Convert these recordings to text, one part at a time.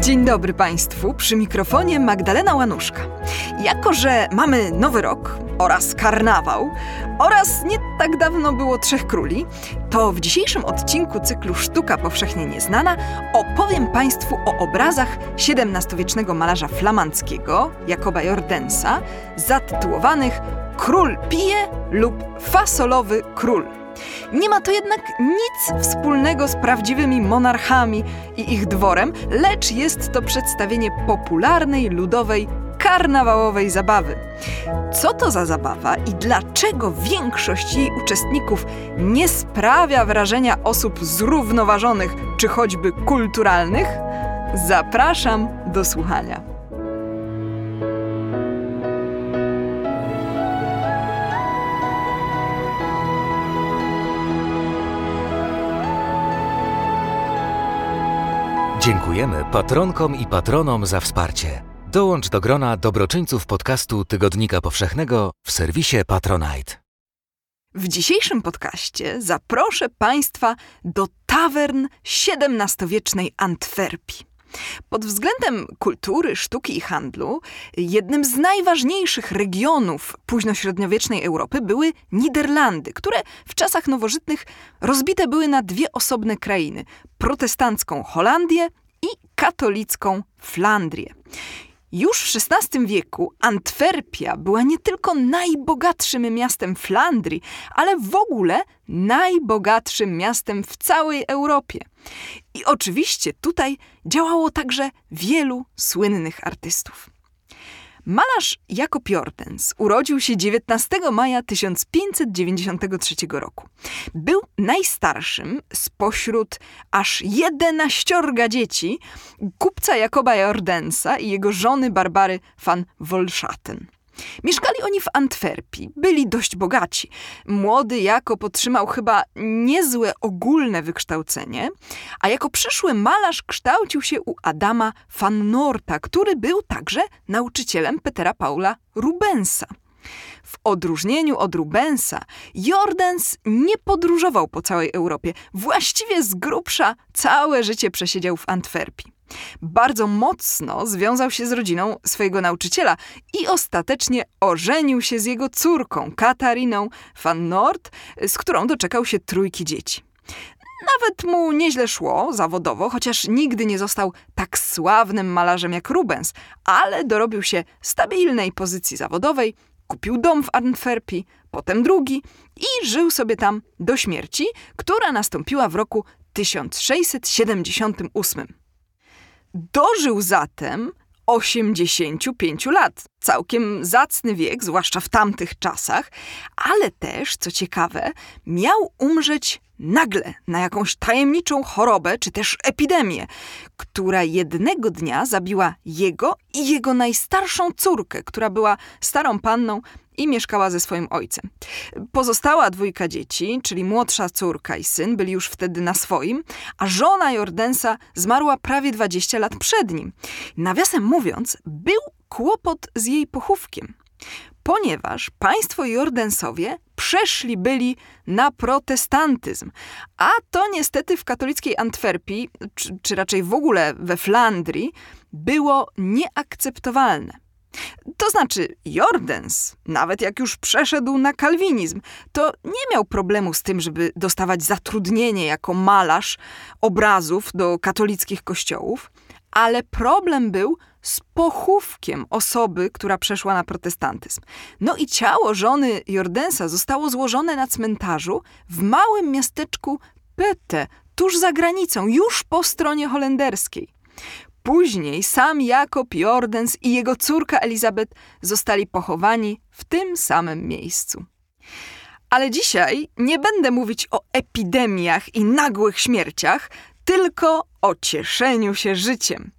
Dzień dobry Państwu, przy mikrofonie Magdalena Łanuszka. Jako, że mamy nowy rok oraz karnawał oraz nie tak dawno było Trzech Króli, to w dzisiejszym odcinku cyklu Sztuka Powszechnie Nieznana opowiem Państwu o obrazach XVII-wiecznego malarza flamandzkiego Jakoba Jordensa zatytułowanych Król pije lub Fasolowy Król. Nie ma to jednak nic wspólnego z prawdziwymi monarchami i ich dworem, lecz jest to przedstawienie popularnej, ludowej, karnawałowej zabawy. Co to za zabawa i dlaczego większość jej uczestników nie sprawia wrażenia osób zrównoważonych czy choćby kulturalnych? Zapraszam do słuchania. Dziękujemy patronkom i patronom za wsparcie. Dołącz do grona dobroczyńców podcastu Tygodnika Powszechnego w serwisie Patronite. W dzisiejszym podcaście zaproszę Państwa do tawern XVII-wiecznej Antwerpii. Pod względem kultury, sztuki i handlu, jednym z najważniejszych regionów późnośredniowiecznej Europy były Niderlandy, które w czasach nowożytnych rozbite były na dwie osobne krainy protestancką Holandię i katolicką Flandrię. Już w XVI wieku Antwerpia była nie tylko najbogatszym miastem Flandrii, ale w ogóle najbogatszym miastem w całej Europie. I oczywiście tutaj działało także wielu słynnych artystów. Malarz Jakob Jordens urodził się 19 maja 1593 roku. Był najstarszym spośród aż jedenaściorga dzieci kupca Jakoba Jordensa i jego żony Barbary van Wolschaten. Mieszkali oni w Antwerpii, byli dość bogaci. Młody Jakob otrzymał chyba niezłe ogólne wykształcenie, a jako przyszły malarz kształcił się u Adama van Norta, który był także nauczycielem Petera Paula Rubensa. W odróżnieniu od Rubensa, Jordens nie podróżował po całej Europie. Właściwie z grubsza całe życie przesiedział w Antwerpii. Bardzo mocno związał się z rodziną swojego nauczyciela i ostatecznie ożenił się z jego córką, Katariną van Noord, z którą doczekał się trójki dzieci. Nawet mu nieźle szło zawodowo, chociaż nigdy nie został tak sławnym malarzem jak Rubens, ale dorobił się stabilnej pozycji zawodowej, kupił dom w Antwerpii, potem drugi i żył sobie tam do śmierci, która nastąpiła w roku 1678. Dożył zatem 85 lat. Całkiem zacny wiek, zwłaszcza w tamtych czasach, ale też, co ciekawe, miał umrzeć nagle na jakąś tajemniczą chorobę czy też epidemię, która jednego dnia zabiła jego i jego najstarszą córkę, która była starą panną i mieszkała ze swoim ojcem. Pozostała dwójka dzieci, czyli młodsza córka i syn, byli już wtedy na swoim, a żona Jordensa zmarła prawie 20 lat przed nim. Nawiasem mówiąc, był kłopot z jej pochówkiem ponieważ państwo Jordensowie przeszli byli na protestantyzm, a to niestety w katolickiej Antwerpii, czy, czy raczej w ogóle we Flandrii, było nieakceptowalne. To znaczy, Jordens, nawet jak już przeszedł na kalwinizm, to nie miał problemu z tym, żeby dostawać zatrudnienie jako malarz obrazów do katolickich kościołów, ale problem był z pochówkiem osoby, która przeszła na protestantyzm. No i ciało żony Jordensa zostało złożone na cmentarzu w małym miasteczku Pete, tuż za granicą, już po stronie holenderskiej. Później sam Jakob Jordens i jego córka Elizabeth zostali pochowani w tym samym miejscu. Ale dzisiaj nie będę mówić o epidemiach i nagłych śmierciach, tylko o cieszeniu się życiem.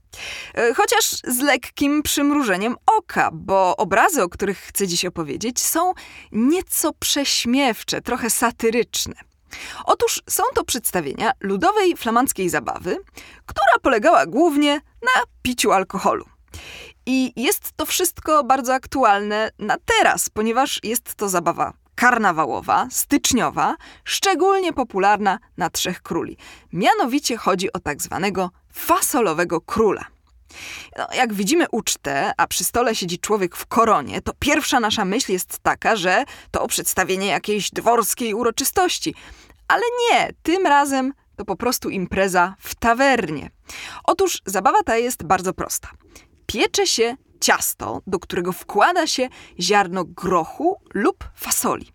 E, chociaż z lekkim przymrużeniem oka, bo obrazy, o których chcę dziś opowiedzieć, są nieco prześmiewcze, trochę satyryczne. Otóż są to przedstawienia ludowej flamandzkiej zabawy, która polegała głównie na piciu alkoholu. I jest to wszystko bardzo aktualne na teraz, ponieważ jest to zabawa karnawałowa, styczniowa, szczególnie popularna na Trzech Króli. Mianowicie chodzi o tak zwanego fasolowego króla. No, jak widzimy ucztę, a przy stole siedzi człowiek w koronie, to pierwsza nasza myśl jest taka, że to przedstawienie jakiejś dworskiej uroczystości. Ale nie, tym razem to po prostu impreza w tawernie. Otóż zabawa ta jest bardzo prosta. Piecze się ciasto, do którego wkłada się ziarno grochu lub fasoli.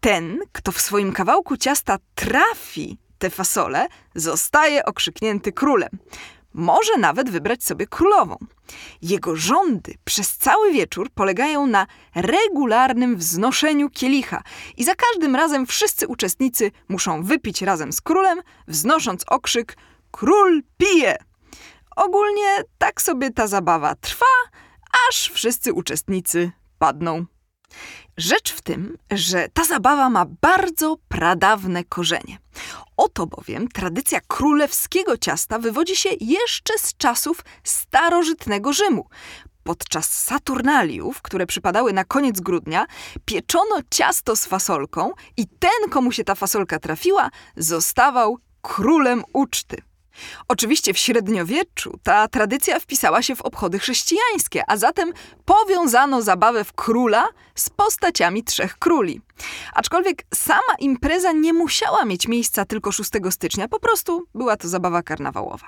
Ten, kto w swoim kawałku ciasta trafi te fasole, zostaje okrzyknięty królem. Może nawet wybrać sobie królową. Jego rządy przez cały wieczór polegają na regularnym wznoszeniu kielicha i za każdym razem wszyscy uczestnicy muszą wypić razem z królem, wznosząc okrzyk Król pije! Ogólnie tak sobie ta zabawa trwa, aż wszyscy uczestnicy padną. Rzecz w tym, że ta zabawa ma bardzo pradawne korzenie. Oto bowiem tradycja królewskiego ciasta wywodzi się jeszcze z czasów starożytnego Rzymu. Podczas Saturnaliów, które przypadały na koniec grudnia, pieczono ciasto z fasolką i ten, komu się ta fasolka trafiła, zostawał królem uczty. Oczywiście w średniowieczu ta tradycja wpisała się w obchody chrześcijańskie, a zatem powiązano zabawę w króla z postaciami trzech króli. Aczkolwiek sama impreza nie musiała mieć miejsca tylko 6 stycznia, po prostu była to zabawa karnawałowa.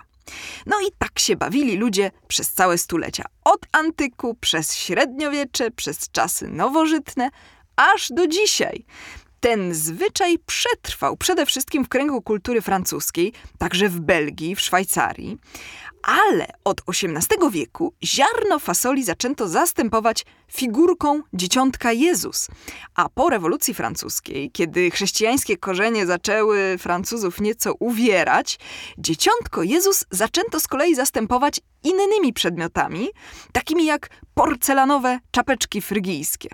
No i tak się bawili ludzie przez całe stulecia. Od antyku, przez średniowiecze, przez czasy nowożytne, aż do dzisiaj. Ten zwyczaj przetrwał przede wszystkim w kręgu kultury francuskiej, także w Belgii, w Szwajcarii, ale od XVIII wieku ziarno fasoli zaczęto zastępować figurką dzieciątka Jezus. A po rewolucji francuskiej, kiedy chrześcijańskie korzenie zaczęły Francuzów nieco uwierać, dzieciątko Jezus zaczęto z kolei zastępować innymi przedmiotami, takimi jak porcelanowe czapeczki frygijskie.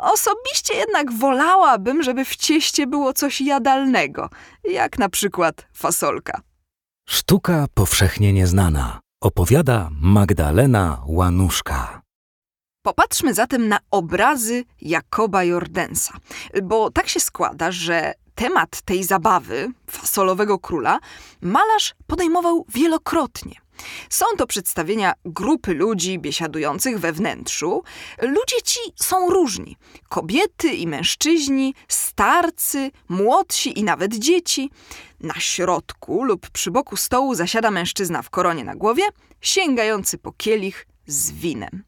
Osobiście jednak wolałabym, żeby w cieście było coś jadalnego, jak na przykład fasolka. Sztuka powszechnie nieznana. Opowiada Magdalena Łanuszka. Popatrzmy zatem na obrazy Jakoba Jordensa, bo tak się składa, że temat tej zabawy, fasolowego króla, malarz podejmował wielokrotnie. Są to przedstawienia grupy ludzi biesiadujących we wnętrzu. Ludzie ci są różni: kobiety i mężczyźni, starcy, młodsi i nawet dzieci. Na środku lub przy boku stołu zasiada mężczyzna w koronie na głowie, sięgający po kielich z winem.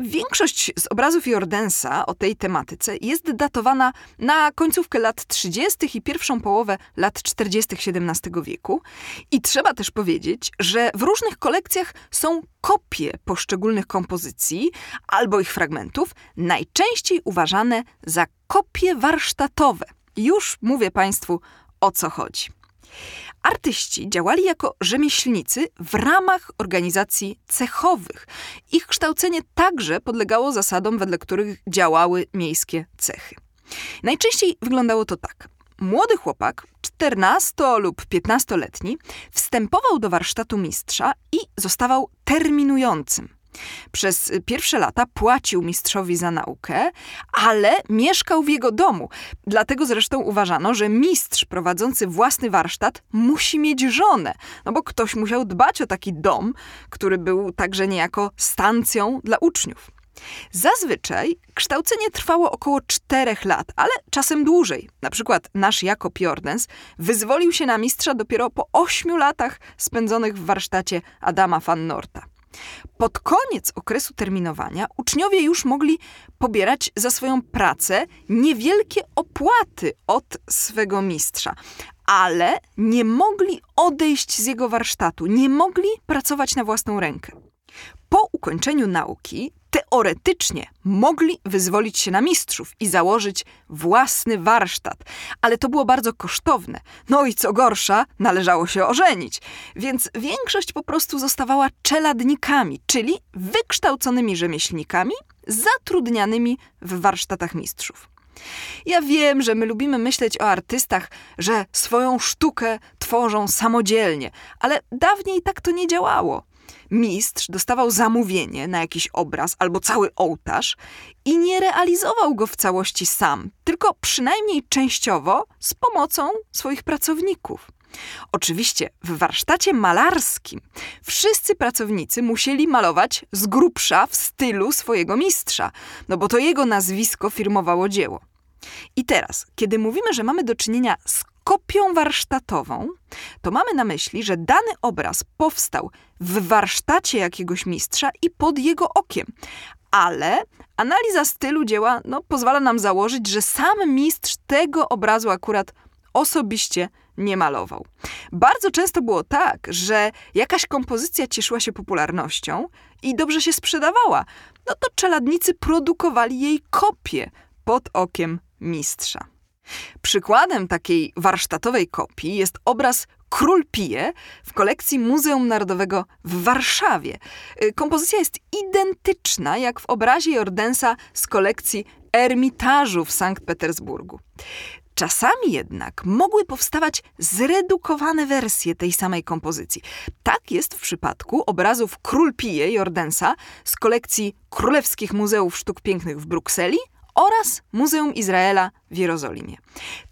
Większość z obrazów Jordensa o tej tematyce jest datowana na końcówkę lat 30. i pierwszą połowę lat 40. XVII wieku. I trzeba też powiedzieć, że w różnych kolekcjach są kopie poszczególnych kompozycji albo ich fragmentów, najczęściej uważane za kopie warsztatowe. Już mówię Państwu o co chodzi. Artyści działali jako rzemieślnicy w ramach organizacji cechowych. Ich kształcenie także podlegało zasadom, wedle których działały miejskie cechy. Najczęściej wyglądało to tak. Młody chłopak, 14 lub 15-letni, wstępował do warsztatu mistrza i zostawał terminującym. Przez pierwsze lata płacił mistrzowi za naukę, ale mieszkał w jego domu. Dlatego zresztą uważano, że mistrz prowadzący własny warsztat musi mieć żonę, no bo ktoś musiał dbać o taki dom, który był także niejako stancją dla uczniów. Zazwyczaj kształcenie trwało około czterech lat, ale czasem dłużej. Na przykład nasz Jakob Jordens wyzwolił się na mistrza dopiero po ośmiu latach spędzonych w warsztacie Adama van Norta. Pod koniec okresu terminowania uczniowie już mogli pobierać za swoją pracę niewielkie opłaty od swego mistrza, ale nie mogli odejść z jego warsztatu, nie mogli pracować na własną rękę. Po ukończeniu nauki teoretycznie mogli wyzwolić się na mistrzów i założyć własny warsztat, ale to było bardzo kosztowne. No i co gorsza, należało się ożenić, więc większość po prostu zostawała czeladnikami, czyli wykształconymi rzemieślnikami zatrudnianymi w warsztatach mistrzów. Ja wiem, że my lubimy myśleć o artystach, że swoją sztukę tworzą samodzielnie, ale dawniej tak to nie działało. Mistrz dostawał zamówienie na jakiś obraz albo cały ołtarz i nie realizował go w całości sam, tylko przynajmniej częściowo z pomocą swoich pracowników. Oczywiście w warsztacie malarskim wszyscy pracownicy musieli malować z grubsza w stylu swojego mistrza, no bo to jego nazwisko firmowało dzieło. I teraz, kiedy mówimy, że mamy do czynienia z kopią warsztatową, to mamy na myśli, że dany obraz powstał w warsztacie jakiegoś mistrza i pod jego okiem. Ale analiza stylu dzieła no, pozwala nam założyć, że sam mistrz tego obrazu akurat osobiście nie malował. Bardzo często było tak, że jakaś kompozycja cieszyła się popularnością i dobrze się sprzedawała. No to czeladnicy produkowali jej kopię pod okiem mistrza. Przykładem takiej warsztatowej kopii jest obraz Król pije w kolekcji Muzeum Narodowego w Warszawie. Y, kompozycja jest identyczna jak w obrazie Jordensa z kolekcji Ermitażu w Sankt Petersburgu. Czasami jednak mogły powstawać zredukowane wersje tej samej kompozycji. Tak jest w przypadku obrazów Król pije Jordensa z kolekcji Królewskich Muzeów Sztuk Pięknych w Brukseli oraz Muzeum Izraela w Jerozolimie.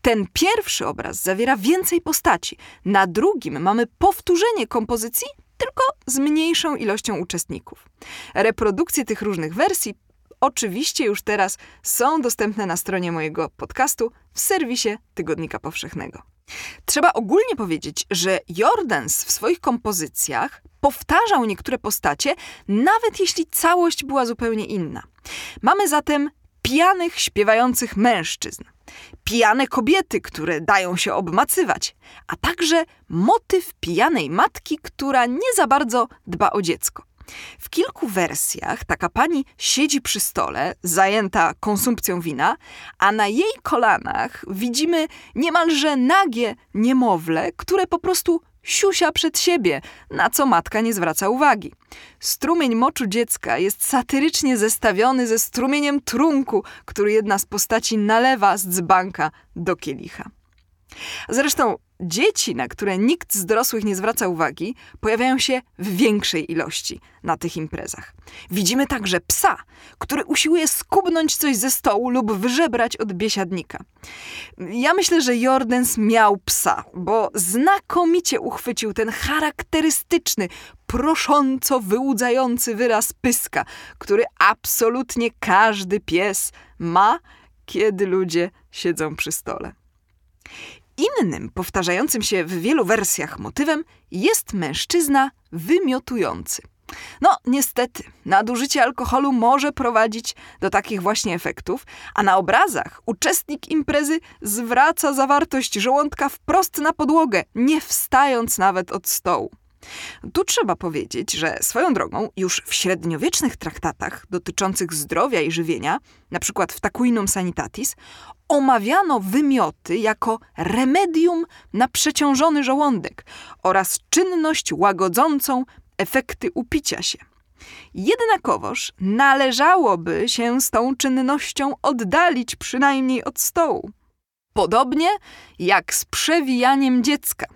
Ten pierwszy obraz zawiera więcej postaci. Na drugim mamy powtórzenie kompozycji, tylko z mniejszą ilością uczestników. Reprodukcje tych różnych wersji oczywiście już teraz są dostępne na stronie mojego podcastu w serwisie Tygodnika Powszechnego. Trzeba ogólnie powiedzieć, że Jordans w swoich kompozycjach powtarzał niektóre postacie, nawet jeśli całość była zupełnie inna. Mamy zatem pijanych, śpiewających mężczyzn, pijane kobiety, które dają się obmacywać, a także motyw pijanej matki, która nie za bardzo dba o dziecko. W kilku wersjach taka pani siedzi przy stole, zajęta konsumpcją wina, a na jej kolanach widzimy niemalże nagie niemowlę, które po prostu siusia przed siebie, na co matka nie zwraca uwagi. Strumień moczu dziecka jest satyrycznie zestawiony ze strumieniem trunku, który jedna z postaci nalewa z dzbanka do kielicha. Zresztą Dzieci, na które nikt z dorosłych nie zwraca uwagi, pojawiają się w większej ilości na tych imprezach. Widzimy także psa, który usiłuje skubnąć coś ze stołu lub wyżebrać od biesiadnika. Ja myślę, że Jordens miał psa, bo znakomicie uchwycił ten charakterystyczny, prosząco wyłudzający wyraz pyska, który absolutnie każdy pies ma, kiedy ludzie siedzą przy stole. Innym, powtarzającym się w wielu wersjach motywem jest mężczyzna wymiotujący. No, niestety, nadużycie alkoholu może prowadzić do takich właśnie efektów, a na obrazach uczestnik imprezy zwraca zawartość żołądka wprost na podłogę, nie wstając nawet od stołu. Tu trzeba powiedzieć, że swoją drogą już w średniowiecznych traktatach dotyczących zdrowia i żywienia, np. w Takuinum Sanitatis, omawiano wymioty jako remedium na przeciążony żołądek oraz czynność łagodzącą efekty upicia się. Jednakowoż należałoby się z tą czynnością oddalić przynajmniej od stołu. Podobnie jak z przewijaniem dziecka.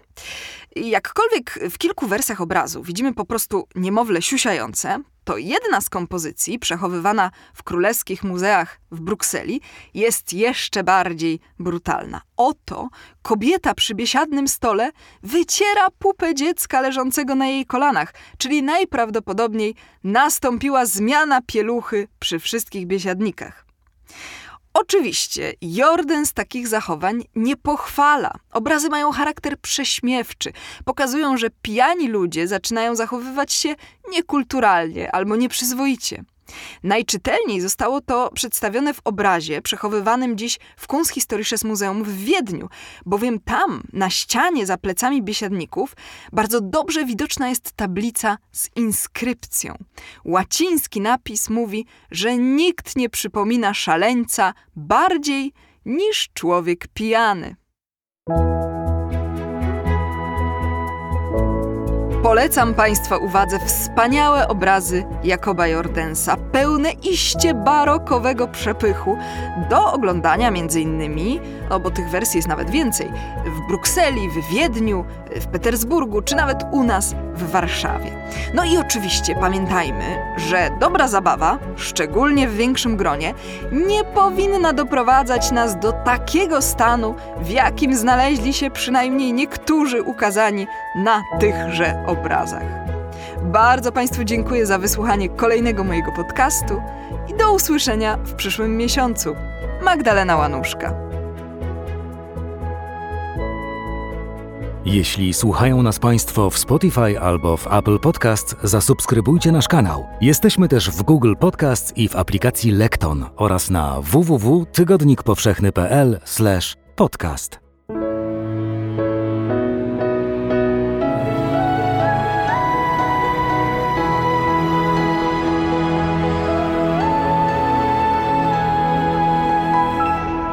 Jakkolwiek w kilku wersjach obrazu widzimy po prostu niemowlę siusiające, to jedna z kompozycji, przechowywana w królewskich muzeach w Brukseli, jest jeszcze bardziej brutalna. Oto kobieta przy biesiadnym stole wyciera pupę dziecka leżącego na jej kolanach, czyli najprawdopodobniej nastąpiła zmiana pieluchy przy wszystkich biesiadnikach. Oczywiście, Jordan z takich zachowań nie pochwala. Obrazy mają charakter prześmiewczy. Pokazują, że pijani ludzie zaczynają zachowywać się niekulturalnie albo nieprzyzwoicie. Najczytelniej zostało to przedstawione w obrazie przechowywanym dziś w Kunsthistorisches Muzeum w Wiedniu, bowiem tam, na ścianie za plecami biesiadników, bardzo dobrze widoczna jest tablica z inskrypcją. Łaciński napis mówi, że nikt nie przypomina szaleńca bardziej niż człowiek pijany. Polecam Państwa uwadze wspaniałe obrazy Jakoba Jordensa, pełne iście barokowego przepychu, do oglądania między innymi, no bo tych wersji jest nawet więcej, w Brukseli, w Wiedniu, w Petersburgu, czy nawet u nas w Warszawie. No i oczywiście pamiętajmy, że dobra zabawa, szczególnie w większym gronie, nie powinna doprowadzać nas do takiego stanu, w jakim znaleźli się przynajmniej niektórzy ukazani na tychże obrazach. Bardzo Państwu dziękuję za wysłuchanie kolejnego mojego podcastu i do usłyszenia w przyszłym miesiącu. Magdalena Łanuszka. Jeśli słuchają nas Państwo w Spotify albo w Apple Podcast, zasubskrybujcie nasz kanał. Jesteśmy też w Google Podcast i w aplikacji Lekton oraz na www.tygodnikpowszechny.pl/podcast.